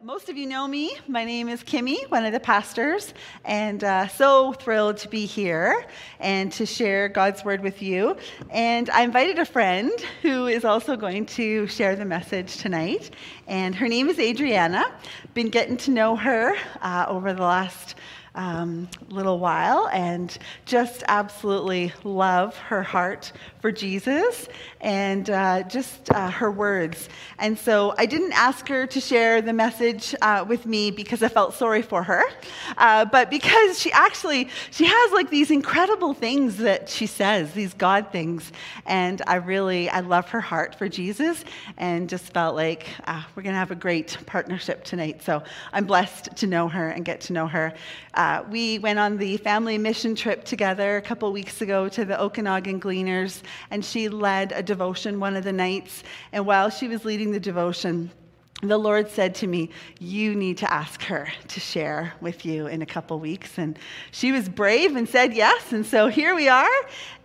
most of you know me. My name is Kimmy, one of the pastors, and uh, so thrilled to be here and to share God's word with you. And I invited a friend who is also going to share the message tonight, and her name is Adriana. Been getting to know her uh, over the last um, little while and just absolutely love her heart for Jesus and uh, just uh, her words. And so I didn't ask her to share the message uh, with me because I felt sorry for her, uh, but because she actually she has like these incredible things that she says, these God things, and I really I love her heart for Jesus and just felt like uh, we're gonna have a great partnership tonight. So I'm blessed to know her and get to know her. Uh, we went on the family mission trip together a couple weeks ago to the Okanagan Gleaners, and she led a devotion one of the nights. And while she was leading the devotion, the Lord said to me, You need to ask her to share with you in a couple weeks. And she was brave and said yes. And so here we are.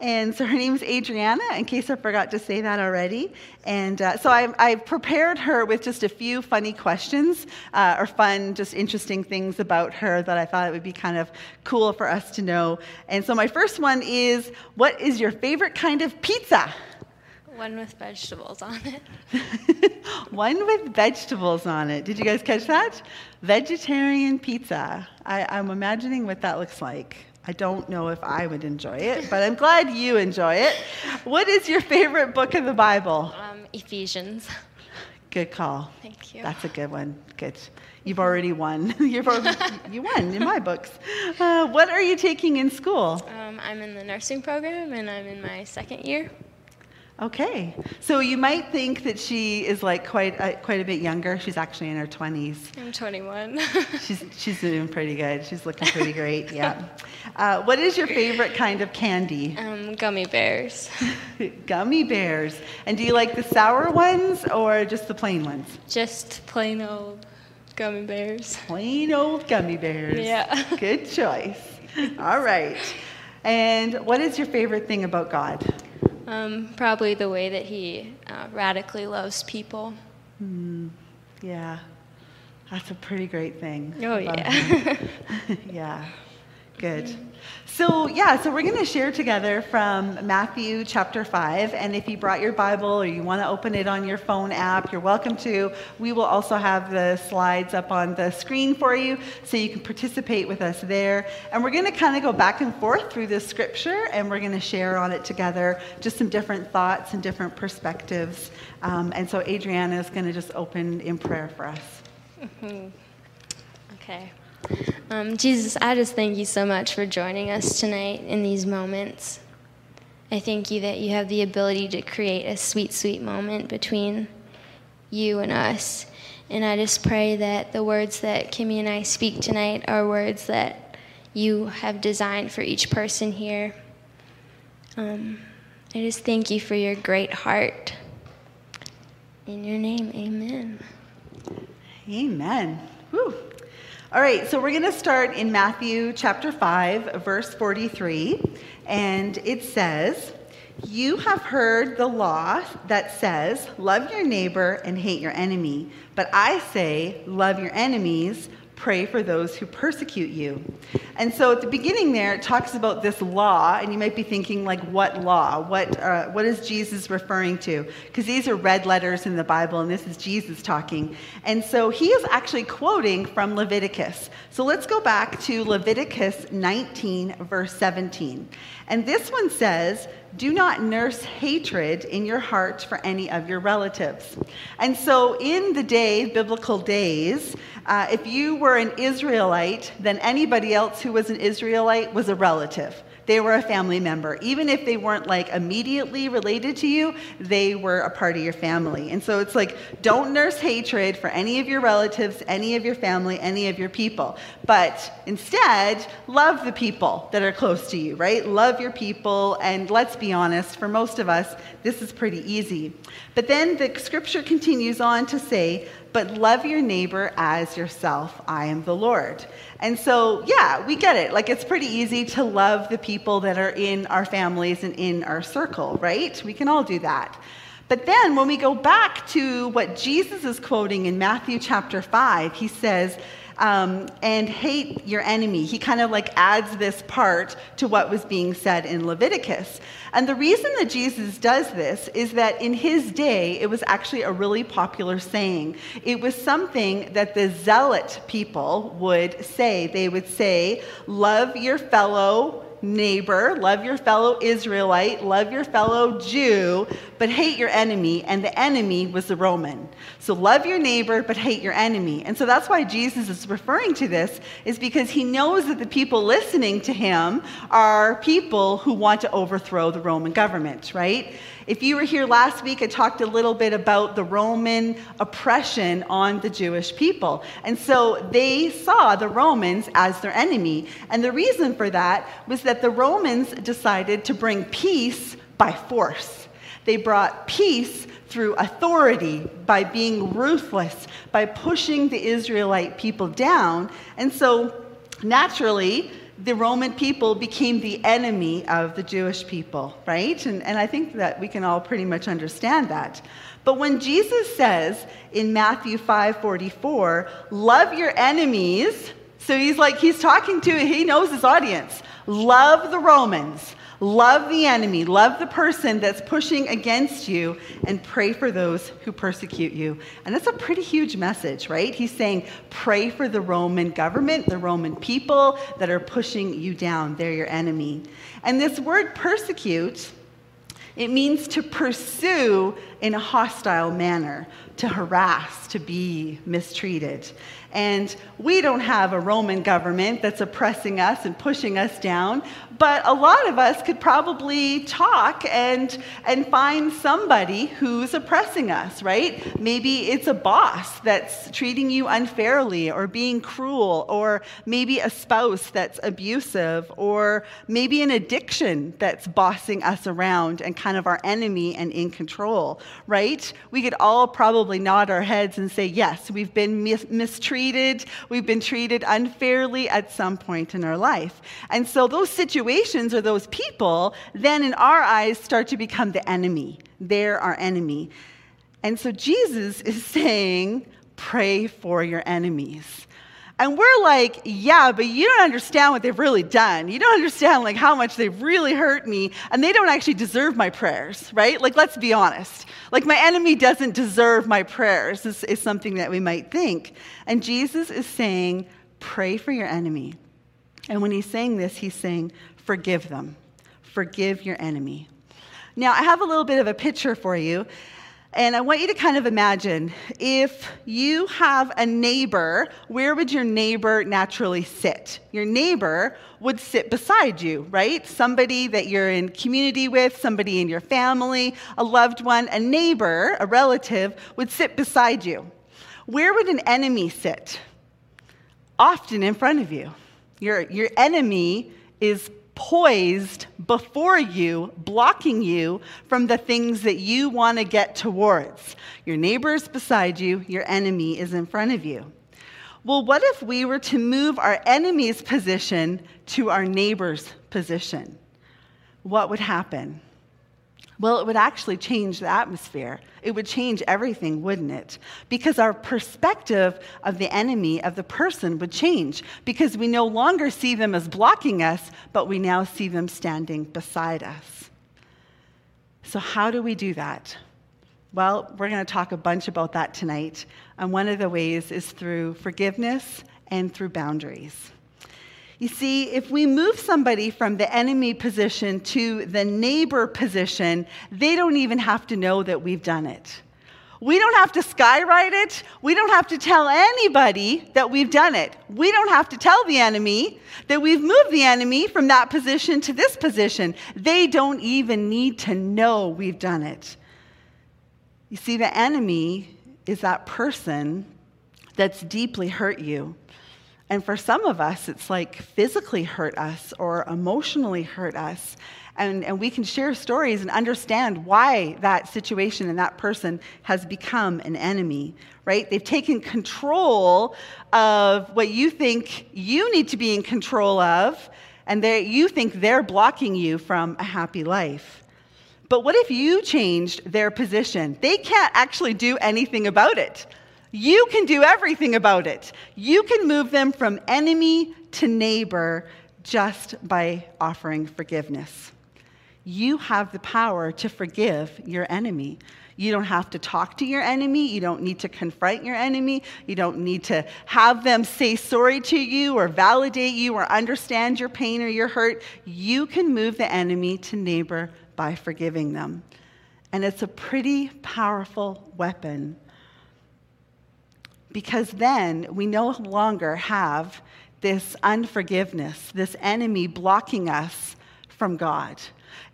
And so her name is Adriana, in case I forgot to say that already. And uh, so I, I, prepared her with just a few funny questions uh, or fun, just interesting things about her that I thought it would be kind of cool for us to know. And so my first one is What is your favorite kind of pizza? One with vegetables on it. One with vegetables on it. Did you guys catch that? Vegetarian pizza. I, I'm imagining what that looks like. I don't know if I would enjoy it, but I'm glad you enjoy it. What is your favorite book of the Bible? Um, Ephesians. Good call. Thank you. That's a good one. Good. You've already won. You've already, you won in my books. Uh, what are you taking in school? Um, I'm in the nursing program, and I'm in my second year. Okay, so you might think that she is like quite a, quite a bit younger. She's actually in her 20s. I'm 21. she's she's doing pretty good. She's looking pretty great. Yeah. Uh, what is your favorite kind of candy? Um, gummy bears. gummy bears. And do you like the sour ones or just the plain ones? Just plain old gummy bears. Plain old gummy bears. Yeah. Good choice. All right. And what is your favorite thing about God? Um, probably the way that he uh, radically loves people. Mm, yeah, that's a pretty great thing. Oh, yeah. yeah. Good. So, yeah, so we're going to share together from Matthew chapter 5. And if you brought your Bible or you want to open it on your phone app, you're welcome to. We will also have the slides up on the screen for you so you can participate with us there. And we're going to kind of go back and forth through this scripture and we're going to share on it together just some different thoughts and different perspectives. Um, and so, Adriana is going to just open in prayer for us. Mm-hmm. Okay. Um, Jesus, I just thank you so much for joining us tonight in these moments. I thank you that you have the ability to create a sweet, sweet moment between you and us. And I just pray that the words that Kimmy and I speak tonight are words that you have designed for each person here. Um, I just thank you for your great heart. In your name, amen. Amen. All right, so we're going to start in Matthew chapter 5, verse 43. And it says, You have heard the law that says, Love your neighbor and hate your enemy. But I say, Love your enemies, pray for those who persecute you. And so at the beginning there, it talks about this law, and you might be thinking, like, what law? What, uh, what is Jesus referring to? Because these are red letters in the Bible, and this is Jesus talking. And so he is actually quoting from Leviticus. So let's go back to Leviticus 19, verse 17. And this one says, do not nurse hatred in your heart for any of your relatives. And so, in the day, biblical days, uh, if you were an Israelite, then anybody else who was an Israelite was a relative they were a family member. Even if they weren't like immediately related to you, they were a part of your family. And so it's like, don't nurse hatred for any of your relatives, any of your family, any of your people. But instead, love the people that are close to you, right? Love your people. And let's be honest, for most of us, this is pretty easy. But then the scripture continues on to say, but love your neighbor as yourself. I am the Lord. And so, yeah, we get it. Like, it's pretty easy to love the people that are in our families and in our circle, right? We can all do that. But then when we go back to what Jesus is quoting in Matthew chapter 5, he says, um, and hate your enemy. He kind of like adds this part to what was being said in Leviticus. And the reason that Jesus does this is that in his day, it was actually a really popular saying. It was something that the zealot people would say. They would say, Love your fellow neighbor, love your fellow Israelite, love your fellow Jew, but hate your enemy. And the enemy was the Roman. So love your neighbor, but hate your enemy. And so that's why Jesus is referring to this, is because he knows that the people listening to him are people who want to overthrow the Roman government, right? If you were here last week, I talked a little bit about the Roman oppression on the Jewish people. And so they saw the Romans as their enemy. And the reason for that was that the Romans decided to bring peace by force. They brought peace through authority, by being ruthless, by pushing the Israelite people down. And so, naturally, the Roman people became the enemy of the Jewish people, right? And, and I think that we can all pretty much understand that. But when Jesus says in Matthew 5 44, love your enemies, so he's like, he's talking to, he knows his audience. Love the Romans, Love the enemy, love the person that's pushing against you, and pray for those who persecute you. And that's a pretty huge message, right? He's saying, pray for the Roman government, the Roman people that are pushing you down. They're your enemy. And this word persecute, it means to pursue in a hostile manner, to harass, to be mistreated. And we don't have a Roman government that's oppressing us and pushing us down, but a lot of us could probably talk and, and find somebody who's oppressing us, right? Maybe it's a boss that's treating you unfairly or being cruel, or maybe a spouse that's abusive, or maybe an addiction that's bossing us around and kind of our enemy and in control, right? We could all probably nod our heads and say, yes, we've been mis- mistreated, we've been treated unfairly at some point in our life. And so those situations or those people then, in our eyes, start to become the enemy. They're our enemy. And so Jesus is saying, pray for your enemies. And we're like, yeah, but you don't understand what they've really done. You don't understand like how much they've really hurt me, and they don't actually deserve my prayers, right? Like, let's be honest. Like, my enemy doesn't deserve my prayers, is, is something that we might think. And Jesus is saying, pray for your enemy. And when he's saying this, he's saying, forgive them. Forgive your enemy. Now, I have a little bit of a picture for you. And I want you to kind of imagine if you have a neighbor, where would your neighbor naturally sit? Your neighbor would sit beside you, right? Somebody that you're in community with, somebody in your family, a loved one, a neighbor, a relative would sit beside you. Where would an enemy sit? Often in front of you. Your, your enemy is poised before you, blocking you from the things that you want to get towards. Your neighbor is beside you, your enemy is in front of you. Well, what if we were to move our enemy's position to our neighbor's position? What would happen? Well, it would actually change the atmosphere. It would change everything, wouldn't it? Because our perspective of the enemy, of the person, would change because we no longer see them as blocking us, but we now see them standing beside us. So, how do we do that? Well, we're going to talk a bunch about that tonight. And one of the ways is through forgiveness and through boundaries. You see, if we move somebody from the enemy position to the neighbor position, they don't even have to know that we've done it. We don't have to skywrite it. We don't have to tell anybody that we've done it. We don't have to tell the enemy that we've moved the enemy from that position to this position. They don't even need to know we've done it. You see, the enemy is that person that's deeply hurt you and for some of us, it's like physically hurt us or emotionally hurt us. And, and we can share stories and understand why that situation and that person has become an enemy, right? They've taken control of what you think you need to be in control of, and you think they're blocking you from a happy life. But what if you changed their position? They can't actually do anything about it. You can do everything about it. You can move them from enemy to neighbor just by offering forgiveness. You have the power to forgive your enemy. You don't have to talk to your enemy. You don't need to confront your enemy. You don't need to have them say sorry to you or validate you or understand your pain or your hurt. You can move the enemy to neighbor by forgiving them. And it's a pretty powerful weapon because then we no longer have this unforgiveness, this enemy blocking us from God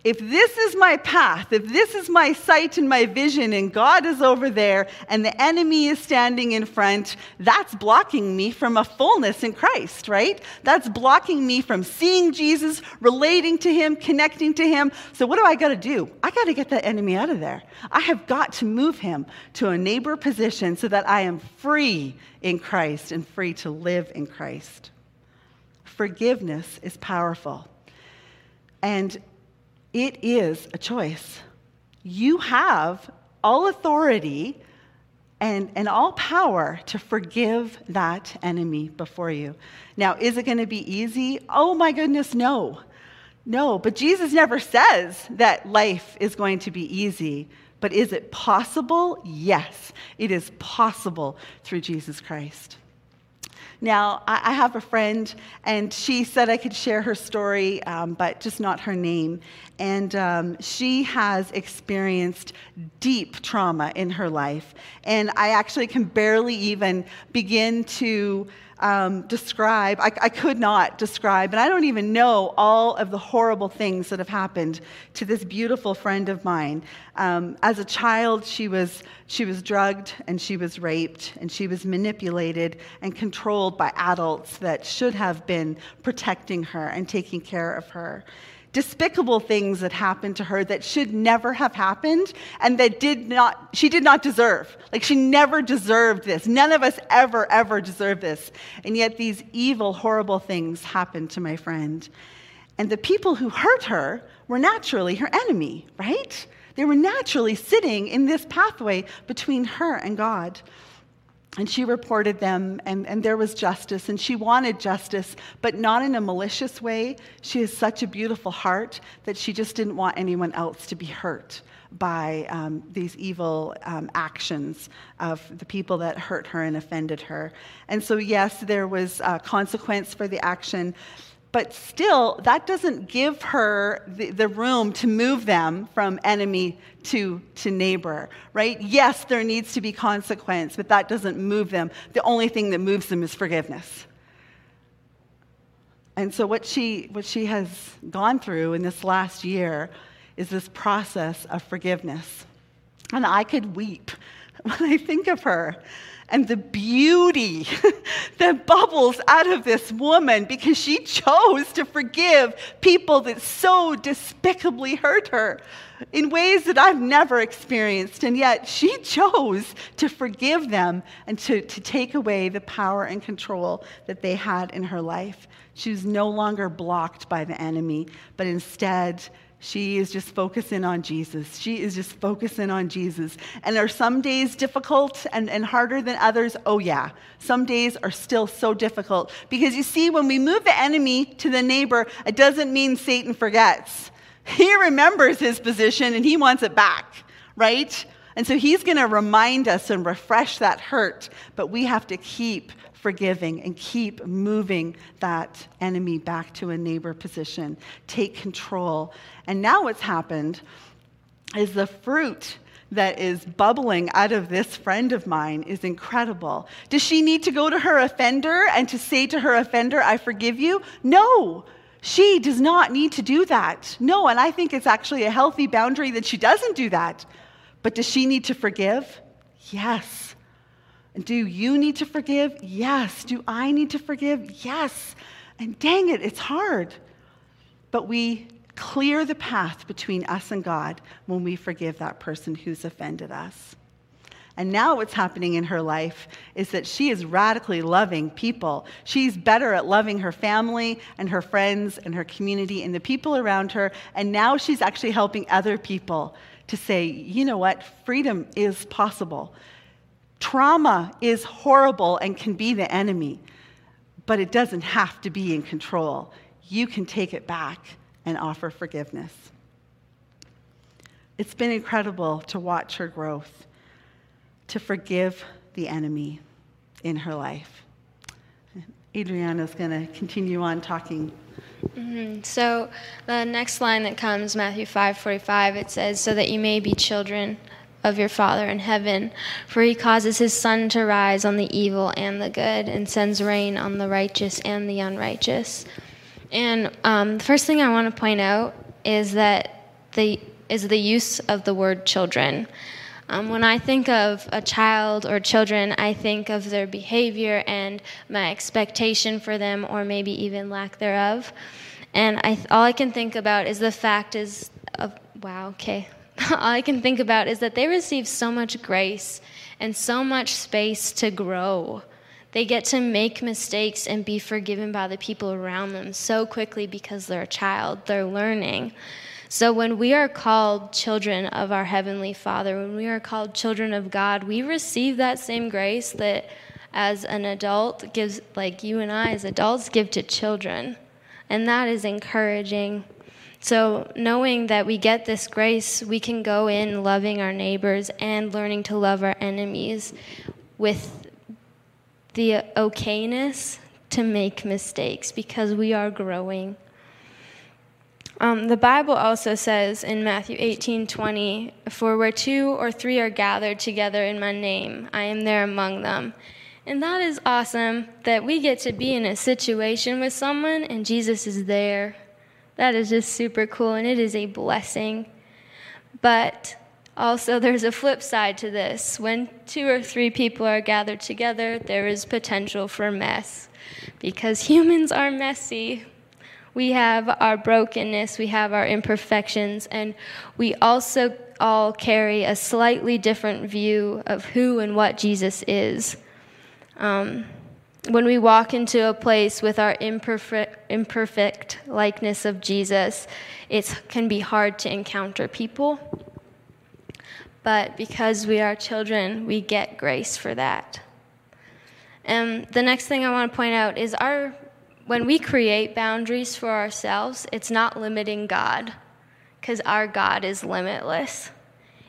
if this is my path, if this is my sight and my vision, and God is over there and the enemy is standing in front, that's blocking me from a fullness in Christ, right? That's blocking me from seeing Jesus, relating to him, connecting to him. So, what do I got to do? I got to get that enemy out of there. I have got to move him to a neighbor position so that I am free in Christ and free to live in Christ. Forgiveness is powerful. And it is a choice. You have all authority and, and all power to forgive that enemy before you. Now, is it going to be easy? Oh my goodness, no. No, but Jesus never says that life is going to be easy. But is it possible? Yes, it is possible through Jesus Christ. Now, I have a friend, and she said I could share her story, um, but just not her name. And um, she has experienced deep trauma in her life. And I actually can barely even begin to um, describe, I, I, could not describe, and I don't even know all of the horrible things that have happened to this beautiful friend of mine. Um, as a child, she was, she was drugged and she was raped and she was manipulated and controlled by adults that should have been protecting her and taking care of her despicable things that happened to her that should never have happened and that did not she did not deserve. Like she never deserved this. None of us ever ever deserve this. And yet these evil horrible things happened to my friend. And the people who hurt her were naturally her enemy right? They were naturally sitting in this pathway between her and god and she reported them, and, and there was justice, and she wanted justice, but not in a malicious way. She has such a beautiful heart that she just didn't want anyone else to be hurt by um, these evil um, actions of the people that hurt her and offended her. And so, yes, there was a consequence for the action, but still, that doesn't give her the, the, room to move them from enemy to, to neighbor, right? Yes, there needs to be consequence, but that doesn't move them. The only thing that moves them is forgiveness. And so, what she, what she has gone through in this last year is this process of forgiveness. And I could weep when I think of her and the beauty that bubbles out of this woman because she chose to forgive people that so despicably hurt her in ways that I've never experienced. And yet she chose to forgive them and to, to take away the power and control that they had in her life. She was no longer blocked by the enemy, but instead, she is just focusing on Jesus. She is just focusing on Jesus. And are some days difficult and, and harder than others? Oh, yeah. Some days are still so difficult. Because you see, when we move the enemy to the neighbor, it doesn't mean Satan forgets. He remembers his position and he wants it back, right? And so he's going to remind us and refresh that hurt, but we have to keep forgiving and keep moving that enemy back to a neighbor position. Take control. And now what's happened is the fruit that is bubbling out of this friend of mine is incredible. Does she need to go to her offender and to say to her offender, I forgive you? No. She does not need to do that. No, and I think it's actually a healthy boundary that she doesn't do that. But does she need to forgive? Yes. Do you need to forgive? Yes. Do I need to forgive? Yes. And dang it, it's hard. But we clear the path between us and God when we forgive that person who's offended us. And now, what's happening in her life is that she is radically loving people. She's better at loving her family and her friends and her community and the people around her. And now she's actually helping other people to say, you know what, freedom is possible. Trauma is horrible and can be the enemy, but it doesn't have to be in control. You can take it back and offer forgiveness. It's been incredible to watch her growth, to forgive the enemy in her life. Adriana's going to continue on talking. Mm-hmm. So the next line that comes, Matthew 5:45, it says, "So that you may be children of your Father in heaven, for he causes his sun to rise on the evil and the good, and sends rain on the righteous and the unrighteous." And um, the first thing I want to point out is that the is the use of the word children. Um, when I think of a child or children, I think of their behavior and my expectation for them, or maybe even lack thereof. And I, all I can think about is the fact is of wow, okay. All I can think about is that they receive so much grace and so much space to grow. They get to make mistakes and be forgiven by the people around them so quickly because they're a child. They're learning. So when we are called children of our Heavenly Father, when we are called children of God, we receive that same grace that as an adult gives, like you and I as adults, give to children. And that is encouraging. So, knowing that we get this grace, we can go in loving our neighbors and learning to love our enemies with the okayness to make mistakes because we are growing. Um, the Bible also says in Matthew 18 20, For where two or three are gathered together in my name, I am there among them. And that is awesome that we get to be in a situation with someone and Jesus is there. That is just super cool and it is a blessing. But also, there's a flip side to this. When two or three people are gathered together, there is potential for mess because humans are messy. We have our brokenness, we have our imperfections, and we also all carry a slightly different view of who and what Jesus is. Um, when we walk into a place with our imperfect, imperfect likeness of Jesus, it can be hard to encounter people but because we are children, we get grace for that. And the next thing I want to point out is our when we create boundaries for ourselves, it's not limiting God because our God is limitless.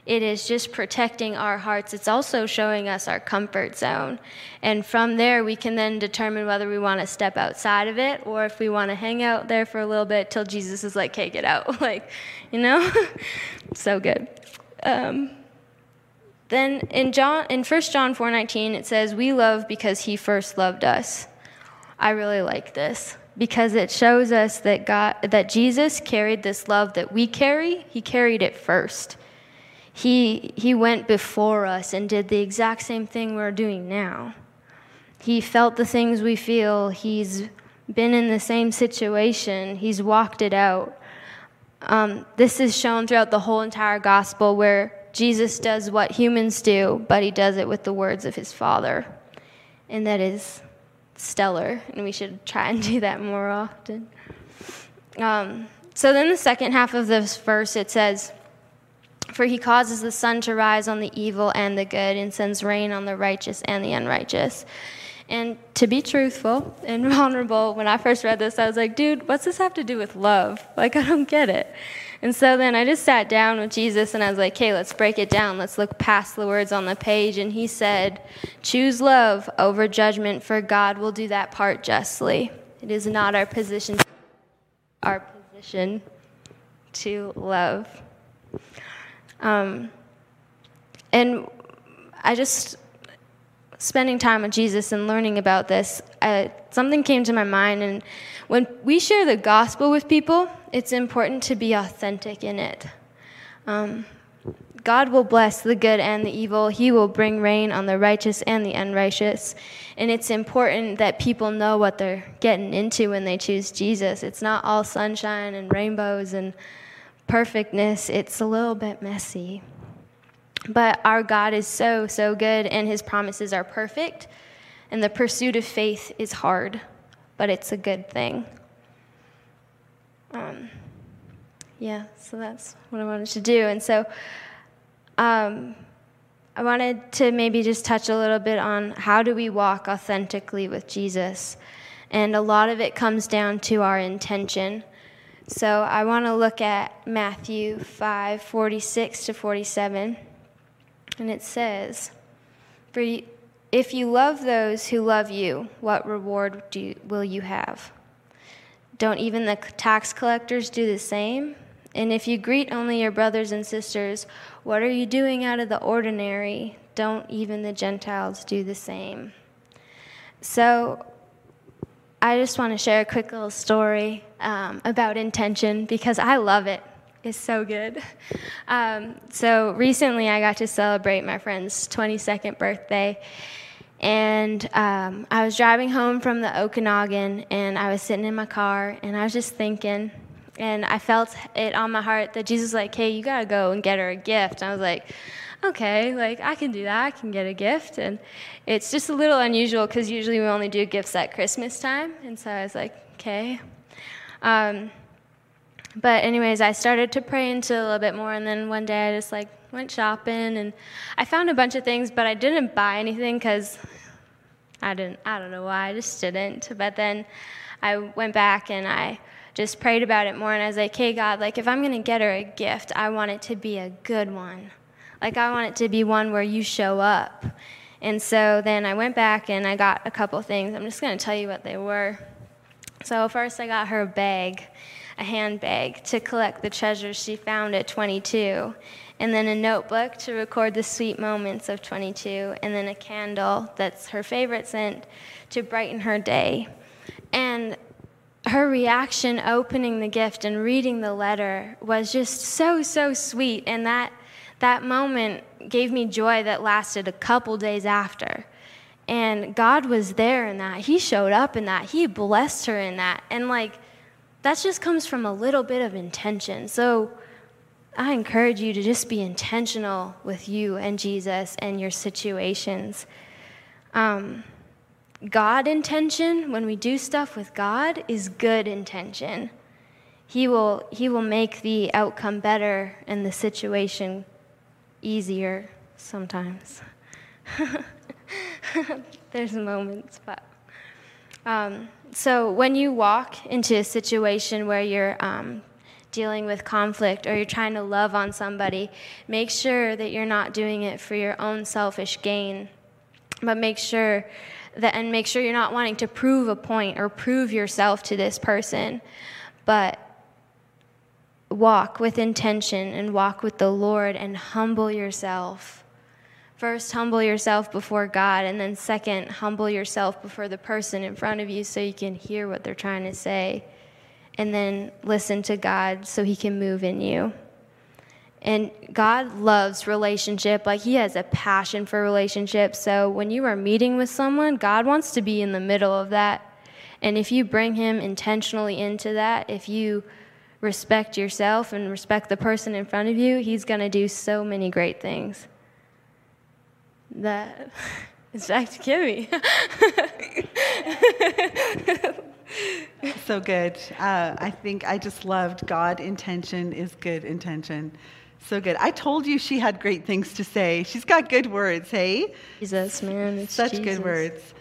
It is just protecting our hearts. It's also showing us our comfort zone. And from there, we can then determine whether we want to step outside of it or if we want to hang out there for a little bit till Jesus is like, okay, get out. like, you know? so good. Um, then in John in 1 John 4:19 it says we love because he first loved us. I really like this because it shows us that God that Jesus carried this love that we carry, he carried it first. He he went before us and did the exact same thing we're doing now. He felt the things we feel. He's been in the same situation. He's walked it out. Um, this is shown throughout the whole entire gospel where Jesus does what humans do, but he does it with the words of his Father. And that is stellar, and we should try and do that more often. Um, so then, the second half of this verse, it says, For he causes the sun to rise on the evil and the good, and sends rain on the righteous and the unrighteous. And to be truthful and vulnerable, when I first read this, I was like, dude, what's this have to do with love? Like, I don't get it. And so then I just sat down with Jesus and I was like, okay, let's break it down. Let's look past the words on the page. And he said, choose love over judgment, for God will do that part justly. It is not our position, our position to love. Um, and I just, spending time with Jesus and learning about this, uh, something came to my mind. And when we share the gospel with people, it's important to be authentic in it. Um, God will bless the good and the evil. He will bring rain on the righteous and the unrighteous. And it's important that people know what they're getting into when they choose Jesus. It's not all sunshine and rainbows and perfectness, it's a little bit messy. But our God is so, so good, and his promises are perfect. And the pursuit of faith is hard, but it's a good thing. Um, yeah, so that's what I wanted to do. And so um, I wanted to maybe just touch a little bit on how do we walk authentically with Jesus. And a lot of it comes down to our intention. So I want to look at Matthew 5 46 to 47. And it says, For if you love those who love you, what reward do, will you have? Don't even the tax collectors do the same? And if you greet only your brothers and sisters, what are you doing out of the ordinary? Don't even the Gentiles do the same? So, I just want to share a quick little story um, about intention because I love it. It's so good. Um, so, recently I got to celebrate my friend's 22nd birthday. And um, I was driving home from the Okanagan, and I was sitting in my car, and I was just thinking, and I felt it on my heart that Jesus was like, "Hey, you gotta go and get her a gift." And I was like, "Okay, like I can do that. I can get a gift." And it's just a little unusual because usually we only do gifts at Christmas time, and so I was like, "Okay." Um, but anyways, I started to pray into a little bit more, and then one day I just like went shopping, and I found a bunch of things, but I didn't buy anything because I didn't. I don't know why. I just didn't. But then I went back and I just prayed about it more, and I was like, "Hey God, like if I'm gonna get her a gift, I want it to be a good one. Like I want it to be one where you show up." And so then I went back and I got a couple things. I'm just gonna tell you what they were. So first, I got her a bag a handbag to collect the treasures she found at 22 and then a notebook to record the sweet moments of 22, and then a candle that's her favorite scent to brighten her day. And her reaction opening the gift and reading the letter was just so, so sweet. And that, that moment gave me joy that lasted a couple days after. And God was there in that. He showed up in that. He blessed her in that. And like, that just comes from a little bit of intention. So, I encourage you to just be intentional with you and Jesus and your situations. Um, God intention, when we do stuff with God, is good intention. He will, he will make the outcome better and the situation easier sometimes. There's moments, but. Um, so when you walk into a situation where you're um, dealing with conflict or you're trying to love on somebody, make sure that you're not doing it for your own selfish gain. But make sure that, and make sure you're not wanting to prove a point or prove yourself to this person, but walk with intention and walk with the Lord and humble yourself. First, humble yourself before God, and then, second, humble yourself before the person in front of you so you can hear what they're trying to say and then listen to God so He can move in you. And God loves relationship. Like He has a passion for relationships. So when you are meeting with someone, God wants to be in the middle of that. And if you bring Him intentionally into that, if you respect yourself and respect the person in front of you, He's going to do so many great things. That is back to Kimmy. so good. Uh, I think I just loved God intention is good intention. So good. I told you she had great things to say. She's got good words, hey? Jesus, man. It's Such Jesus. good words.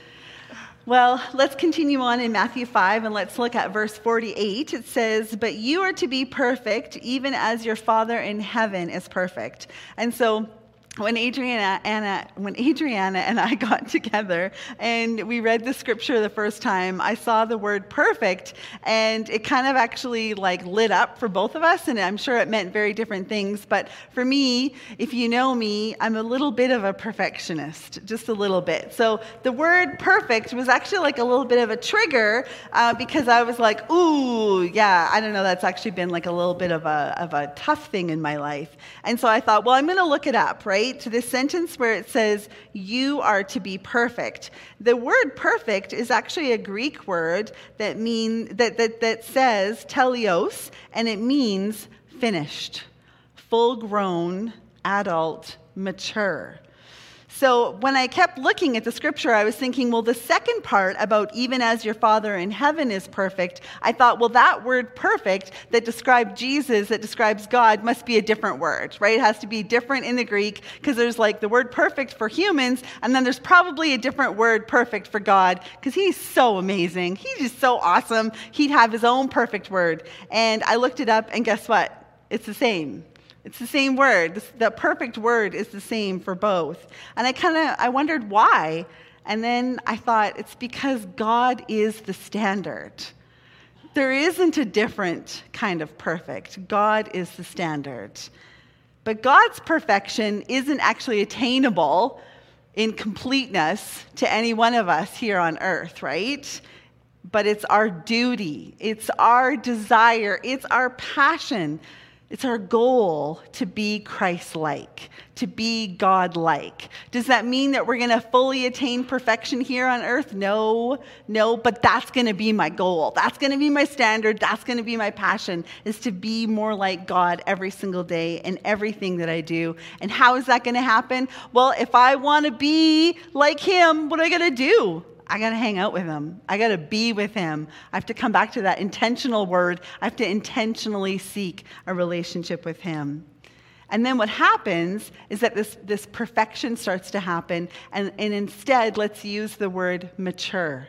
Well, let's continue on in Matthew 5 and let's look at verse 48. It says, But you are to be perfect, even as your Father in heaven is perfect. And so, when Adriana, Anna, when Adriana and I got together and we read the scripture the first time, I saw the word perfect and it kind of actually like lit up for both of us and I'm sure it meant very different things. But for me, if you know me, I'm a little bit of a perfectionist, just a little bit. So the word perfect was actually like a little bit of a trigger uh, because I was like, ooh, yeah, I don't know, that's actually been like a little bit of a, of a tough thing in my life. And so I thought, well, I'm going to look it up, right? To this sentence where it says, You are to be perfect. The word perfect is actually a Greek word that, mean, that, that, that says teleos, and it means finished, full grown, adult, mature. So when I kept looking at the scripture, I was thinking, well, the second part about even as your Father in heaven is perfect, I thought, well, that word perfect that describes Jesus, that describes God, must be a different word, right? It has to be different in the Greek because there's like the word perfect for humans, and then there's probably a different word perfect for God because he's so amazing. He's just so awesome. He'd have his own perfect word. And I looked it up, and guess what? It's the same. It's the same word. The perfect word is the same for both. And I kind of I wondered why. And then I thought it's because God is the standard. There isn't a different kind of perfect. God is the standard. But God's perfection isn't actually attainable in completeness to any one of us here on earth, right? But it's our duty, it's our desire, it's our passion it's our goal to be Christ like, to be God like. Does that mean that we're going to fully attain perfection here on earth? No, no, but that's going to be my goal. That's going to be my standard. That's going to be my passion, is to be more like God every single day in everything that I do. And how is that going to happen? Well, if I want to be like Him, what am I going to do? I got to hang out with him. I got to be with him. I have to come back to that intentional word. I have to intentionally seek a relationship with him. And then what happens is that this, this perfection starts to happen, and, and instead, let's use the word mature.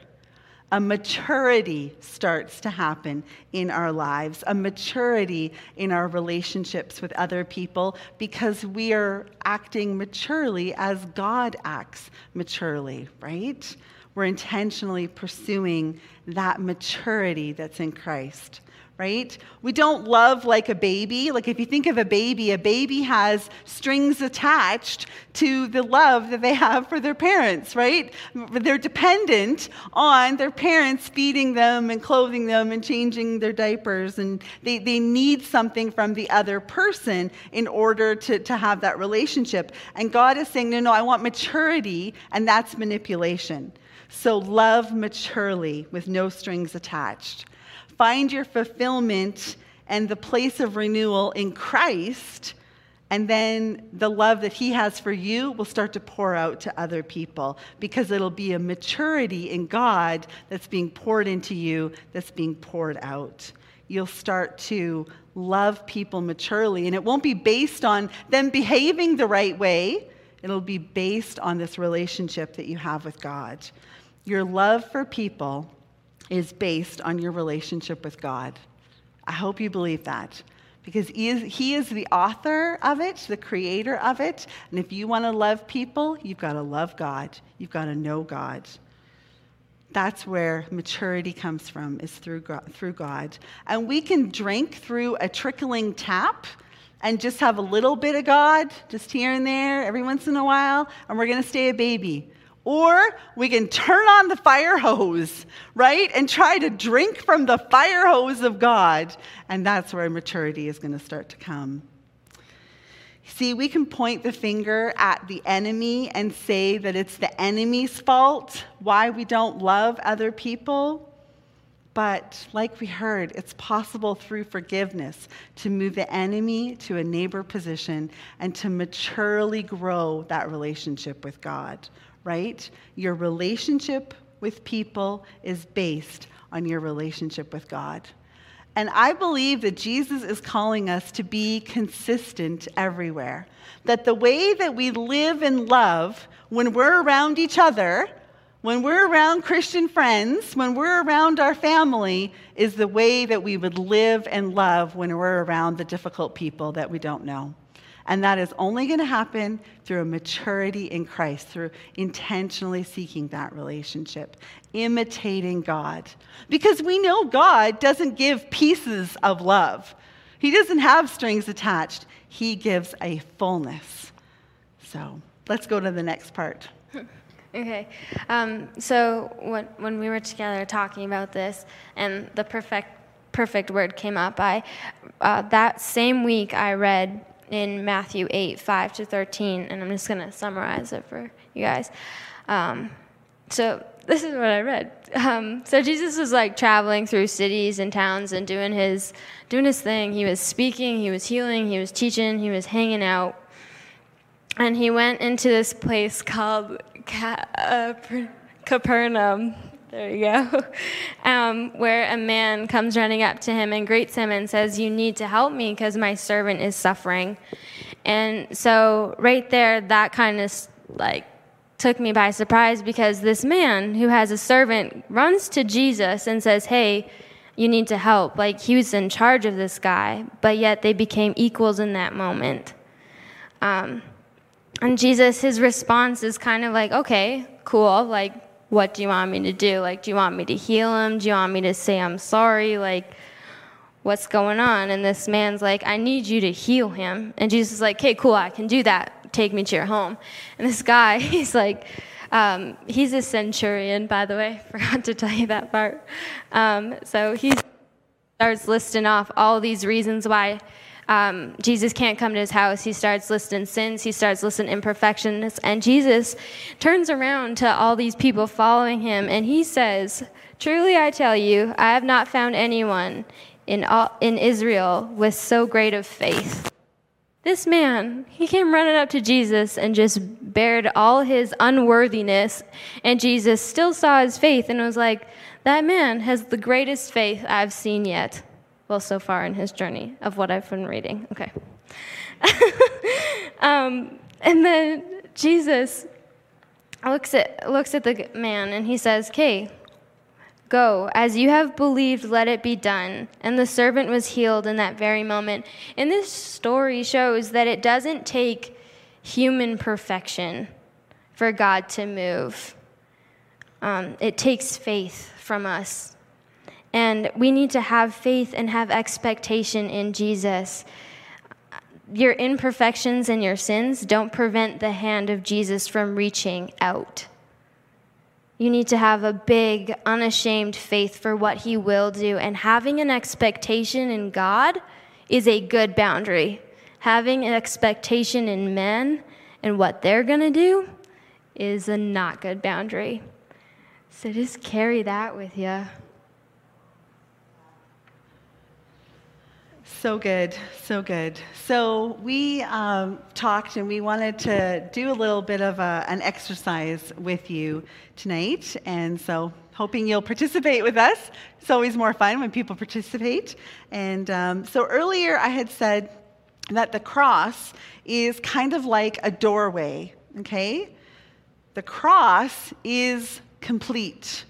A maturity starts to happen in our lives, a maturity in our relationships with other people because we are acting maturely as God acts maturely, right? We're intentionally pursuing that maturity that's in Christ, right? We don't love like a baby. Like, if you think of a baby, a baby has strings attached to the love that they have for their parents, right? They're dependent on their parents feeding them and clothing them and changing their diapers, and they, they need something from the other person in order to, to have that relationship. And God is saying, no, no, I want maturity, and that's manipulation. So love maturely with no strings attached. Find your fulfillment and the place of renewal in Christ, and then the love that He has for you will start to pour out to other people because it'll be a maturity in God that's being poured into you, that's being poured out. You'll start to love people maturely, and it won't be based on them behaving the right way. It'll be based on this relationship that you have with God. Your love for people is based on your relationship with God. I hope you believe that because he is, he is the author of it, the creator of it. And if you want to love people, you've got to love God. You've got to know God. That's where maturity comes from, is through God, through God. And we can drink through a trickling tap and just have a little bit of God, just here and there, every once in a while, and we're going to stay a baby. Or we can turn on the fire hose, right? And try to drink from the fire hose of God. And that's where maturity is going to start to come. See, we can point the finger at the enemy and say that it's the enemy's fault why we don't love other people. But like we heard, it's possible through forgiveness to move the enemy to a neighbor position and to maturely grow that relationship with God right? Your relationship with people is based on your relationship with God. And I believe that Jesus is calling us to be consistent everywhere. That the way that we live and love when we're around each other, when we're around Christian friends, when we're around our family, is the way that we would live and love when we're around the difficult people that we don't know. And that is only going to happen through a maturity in Christ, through intentionally seeking that relationship, imitating God. Because we know God doesn't give pieces of love, He doesn't have strings attached, He gives a fullness. So let's go to the next part. Okay. Um, so when, when we were together talking about this and the perfect, perfect word came up, I, uh, that same week I read in Matthew 8, 5 to 13, and I'm just going to summarize it for you guys. Um, so this is what I read. Um, so Jesus was like traveling through cities and towns and doing his doing his thing. He was speaking, he was healing, he was teaching, he was hanging out. and he went into this place called uh, Capernaum. There you go. Um, where a man comes running up to him and greets him and says, You need to help me because my servant is suffering. And so, right there, that kind of like took me by surprise because this man who has a servant runs to Jesus and says, Hey, you need to help. Like he was in charge of this guy, but yet they became equals in that moment. Um, and Jesus, his response is kind of like, okay, cool. Like, what do you want me to do? Like, do you want me to heal him? Do you want me to say I'm sorry? Like, what's going on? And this man's like, I need you to heal him. And Jesus is like, okay, cool, I can do that. Take me to your home. And this guy, he's like, um, he's a centurion, by the way. Forgot to tell you that part. Um, so he starts listing off all these reasons why um, Jesus can't come to his house. He starts listing sins, he starts listing imperfections, and Jesus turns around to all these people following him and he says, Truly I tell you, I have not found anyone in, all, in Israel with so great of faith. This man, he came running up to Jesus and just bared all his unworthiness, and Jesus still saw his faith and was like, That man has the greatest faith I've seen yet well, so far in his journey of what I've been reading. Okay. um, and then Jesus looks at, looks at the man and he says, Okay, go. As you have believed, let it be done. And the servant was healed in that very moment. And this story shows that it doesn't take human perfection for God to move, um, it takes faith from us and we need to have faith and have expectation in Jesus. Your imperfections and your sins don't prevent the hand of Jesus from reaching out. You need to have a big, unashamed faith for what He will do. And having an expectation in God is a good boundary. Having an expectation in men and what they're going to do is a not good boundary. So just carry that with you. So good, so good. So we um, talked and we wanted to do a little bit of a, an exercise with you tonight. And so hoping you'll participate with us. It's always more fun when people participate. And um, so earlier I had said that the cross is kind of like a doorway, okay? The cross is complete.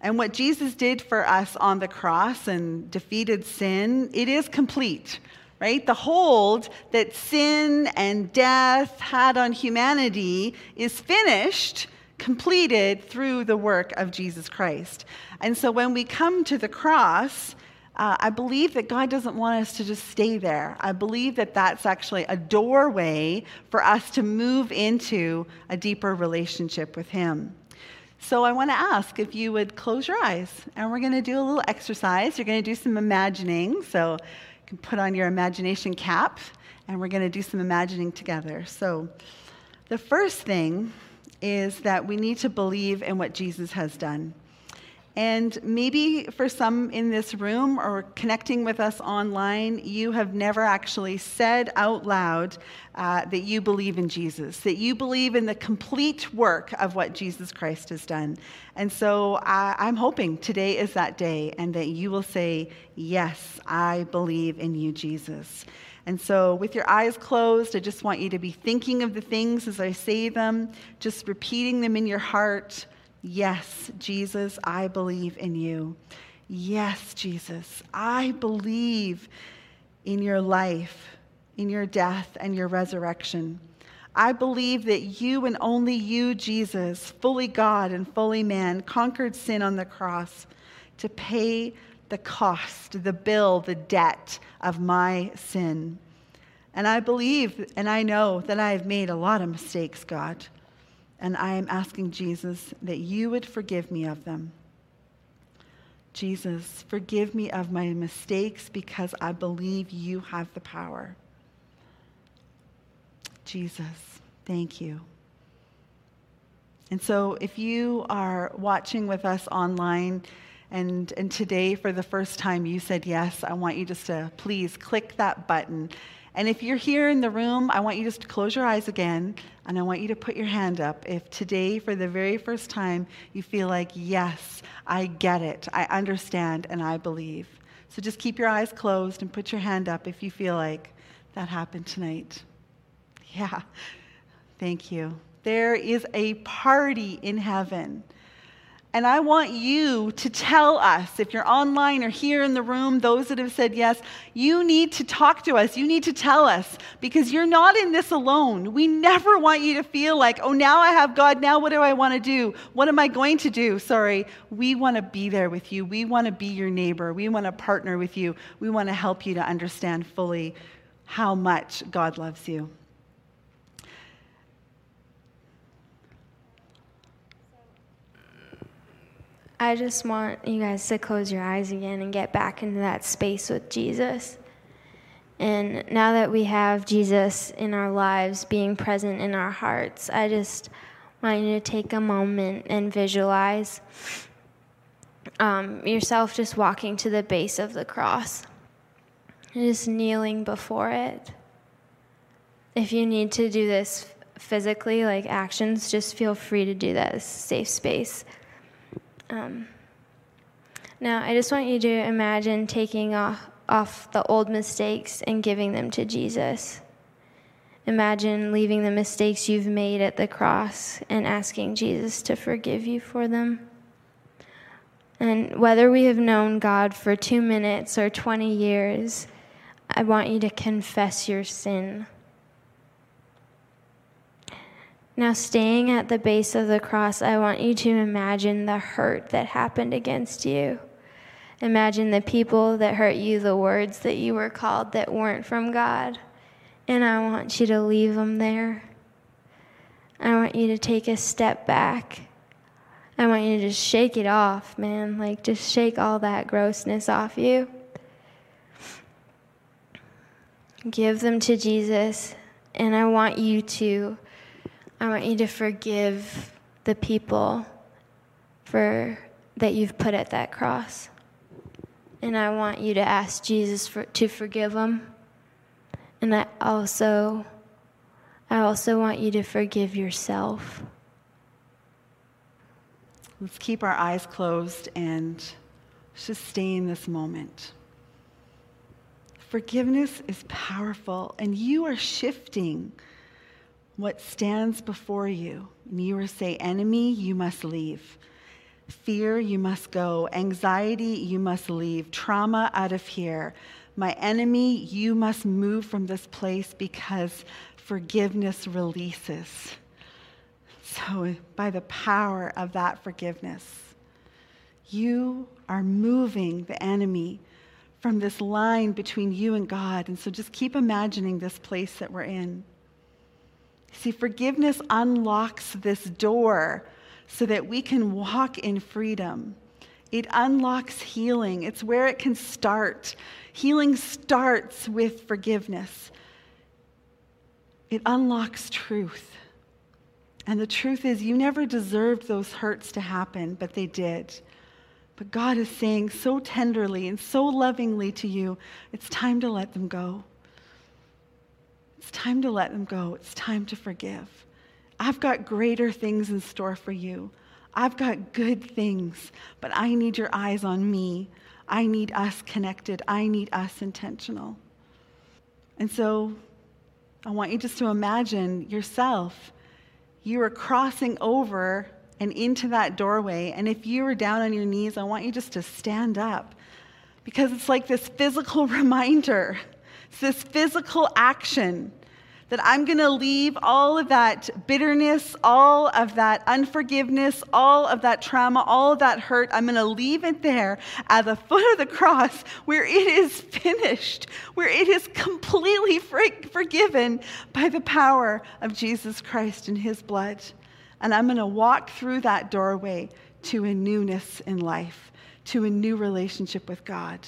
And what Jesus did for us on the cross and defeated sin, it is complete, right? The hold that sin and death had on humanity is finished, completed through the work of Jesus Christ. And so when we come to the cross, uh, I believe that God doesn't want us to just stay there. I believe that that's actually a doorway for us to move into a deeper relationship with Him. So I want to ask if you would close your eyes, and we're going to do a little exercise. You're going to do some imagining. So you can put on your imagination cap, and we're going to do some imagining together. So the first thing is that we need to believe in what Jesus has done. And maybe for some in this room or connecting with us online, you have never actually said out loud uh, that you believe in Jesus, that you believe in the complete work of what Jesus Christ has done. And so I'm hoping today is that day and that you will say, Yes, I believe in you, Jesus. And so, with your eyes closed, I just want you to be thinking of the things as I say them, just repeating them in your heart. Yes, Jesus, I believe in you. Yes, Jesus, I believe in your life, in your death, and your resurrection. I believe that you and only you, Jesus, fully God and fully man, conquered sin on the cross to pay the cost, the bill, the debt of my sin. And I believe and I know that I have made a lot of mistakes, God. And I am asking Jesus that you would forgive me of them. Jesus, forgive me of my mistakes because I believe you have the power. Jesus, thank you. And so, if you are watching with us online, and, and today for the first time you said yes, I want you just to please click that button And if you're here in the room, I want you just to close your eyes again and I want you to put your hand up if today, for the very first time, you feel like, yes, I get it, I understand, and I believe. So just keep your eyes closed and put your hand up if you feel like that happened tonight. Yeah, thank you. There is a party in heaven. And I want you to tell us, if you're online or here in the room, those that have said yes, you need to talk to us. You need to tell us because you're not in this alone. We never want you to feel like, oh, now I have God. Now what do I want to do? What am I going to do? Sorry. We want to be there with you. We want to be your neighbor. We want to partner with you. We want to help you to understand fully how much God loves you. I just want you guys to close your eyes again and get back into that space with Jesus. And now that we have Jesus in our lives, being present in our hearts, I just want you to take a moment and visualize um, yourself just walking to the base of the cross, just kneeling before it. If you need to do this physically, like actions, just feel free to do that. It's a safe space. Um, now, I just want you to imagine taking off, off the old mistakes and giving them to Jesus. Imagine leaving the mistakes you've made at the cross and asking Jesus to forgive you for them. And whether we have known God for two minutes or 20 years, I want you to confess your sin. Now, staying at the base of the cross, I want you to imagine the hurt that happened against you. Imagine the people that hurt you, the words that you were called that weren't from God. And I want you to leave them there. I want you to take a step back. I want you to just shake it off, man. Like, just shake all that grossness off you. Give them to Jesus. And I want you to I want you to forgive the people for that you've put at that cross. And I want you to ask Jesus for, to forgive them. And I also I also want you to forgive yourself. Let's keep our eyes closed and sustain this moment. Forgiveness is powerful, and you are shifting what stands before you. And you are say, enemy, you must leave. Fear, you must go. Anxiety, you must leave. Trauma, out of here. My enemy, you must move from this place because forgiveness releases. So, by the power of that forgiveness, you are moving the enemy from this line between you and God. And so, just keep imagining this place that we're in. See, forgiveness unlocks this door so that we can walk in freedom. It unlocks healing. It's where it can start. Healing starts with forgiveness. It unlocks truth. And the truth is, you never deserved those hurts to happen, but they did. But God is saying so tenderly and so lovingly to you, it's time to let them go. It's time to let them go. It's time to forgive. I've got greater things in store for you. I've got good things, but I need your eyes on me. I need us connected. I need us intentional. And so I want you just to imagine yourself. You are crossing over and into that doorway. And if you are down on your knees, I want you just to stand up because it's like this physical reminder it's this physical action that I'm going to leave all of that bitterness, all of that unforgiveness, all of that trauma, all of that hurt. I'm going to leave it there at the foot of the cross where it is finished, where it is completely forgiven by the power of Jesus Christ and his blood. And I'm going to walk through that doorway to a newness in life, to a new relationship with God.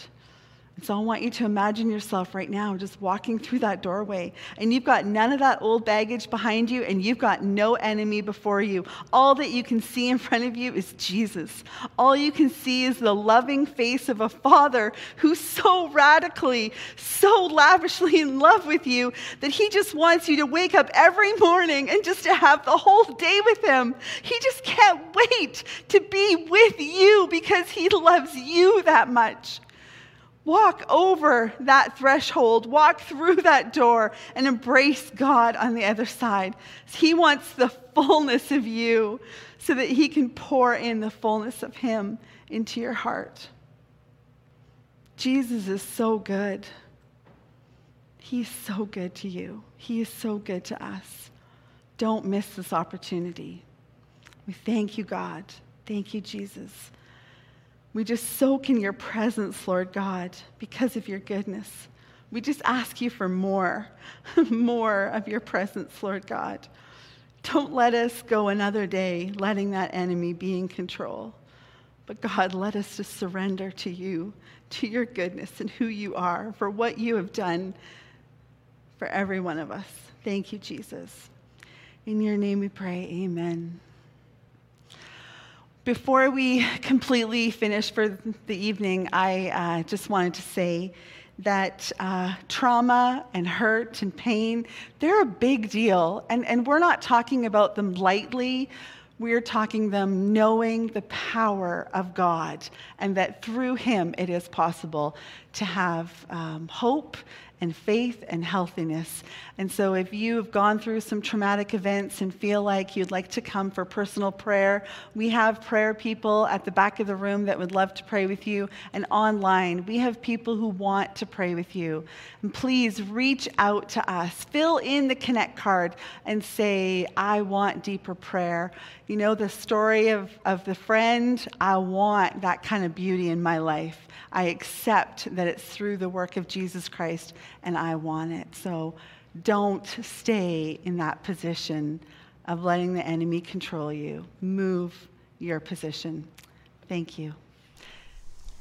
So I want you to imagine yourself right now just walking through that doorway, and you've got none of that old baggage behind you, and you've got no enemy before you. All that you can see in front of you is Jesus. All you can see is the loving face of a father who's so radically, so lavishly in love with you that he just wants you to wake up every morning and just to have the whole day with him. He just can't wait to be with you because he loves you that much. Walk over that threshold, walk through that door, and embrace God on the other side. He wants the fullness of you so that He can pour in the fullness of Him into your heart. Jesus is so good. He's so good to you. He is so good to us. Don't miss this opportunity. We thank you, God. Thank you, Jesus. We just soak in your presence, Lord God, because of your goodness. We just ask you for more, more of your presence, Lord God. Don't let us go another day letting that enemy be in control. But God, let us just surrender to you, to your goodness and who you are, for what you have done for every one of us. Thank you, Jesus. In your name we pray, amen. Before we completely finish for the evening, I uh, just wanted to say that uh, trauma and hurt and pain, they're a big deal. And, and we're not talking about them lightly. We're talking them knowing the power of God and that through Him it is possible to have um, hope and faith and healthiness. And so, if you've gone through some traumatic events and feel like you'd like to come for personal prayer, we have prayer people at the back of the room that would love to pray with you. And online, we have people who want to pray with you. And please reach out to us. Fill in the Connect card and say, I want deeper prayer. You know, the story of, of the friend, I want that kind of beauty in my life. I accept that it's through the work of Jesus Christ and I want it. So don't stay in that position of letting the enemy control you. Move your position. Thank you.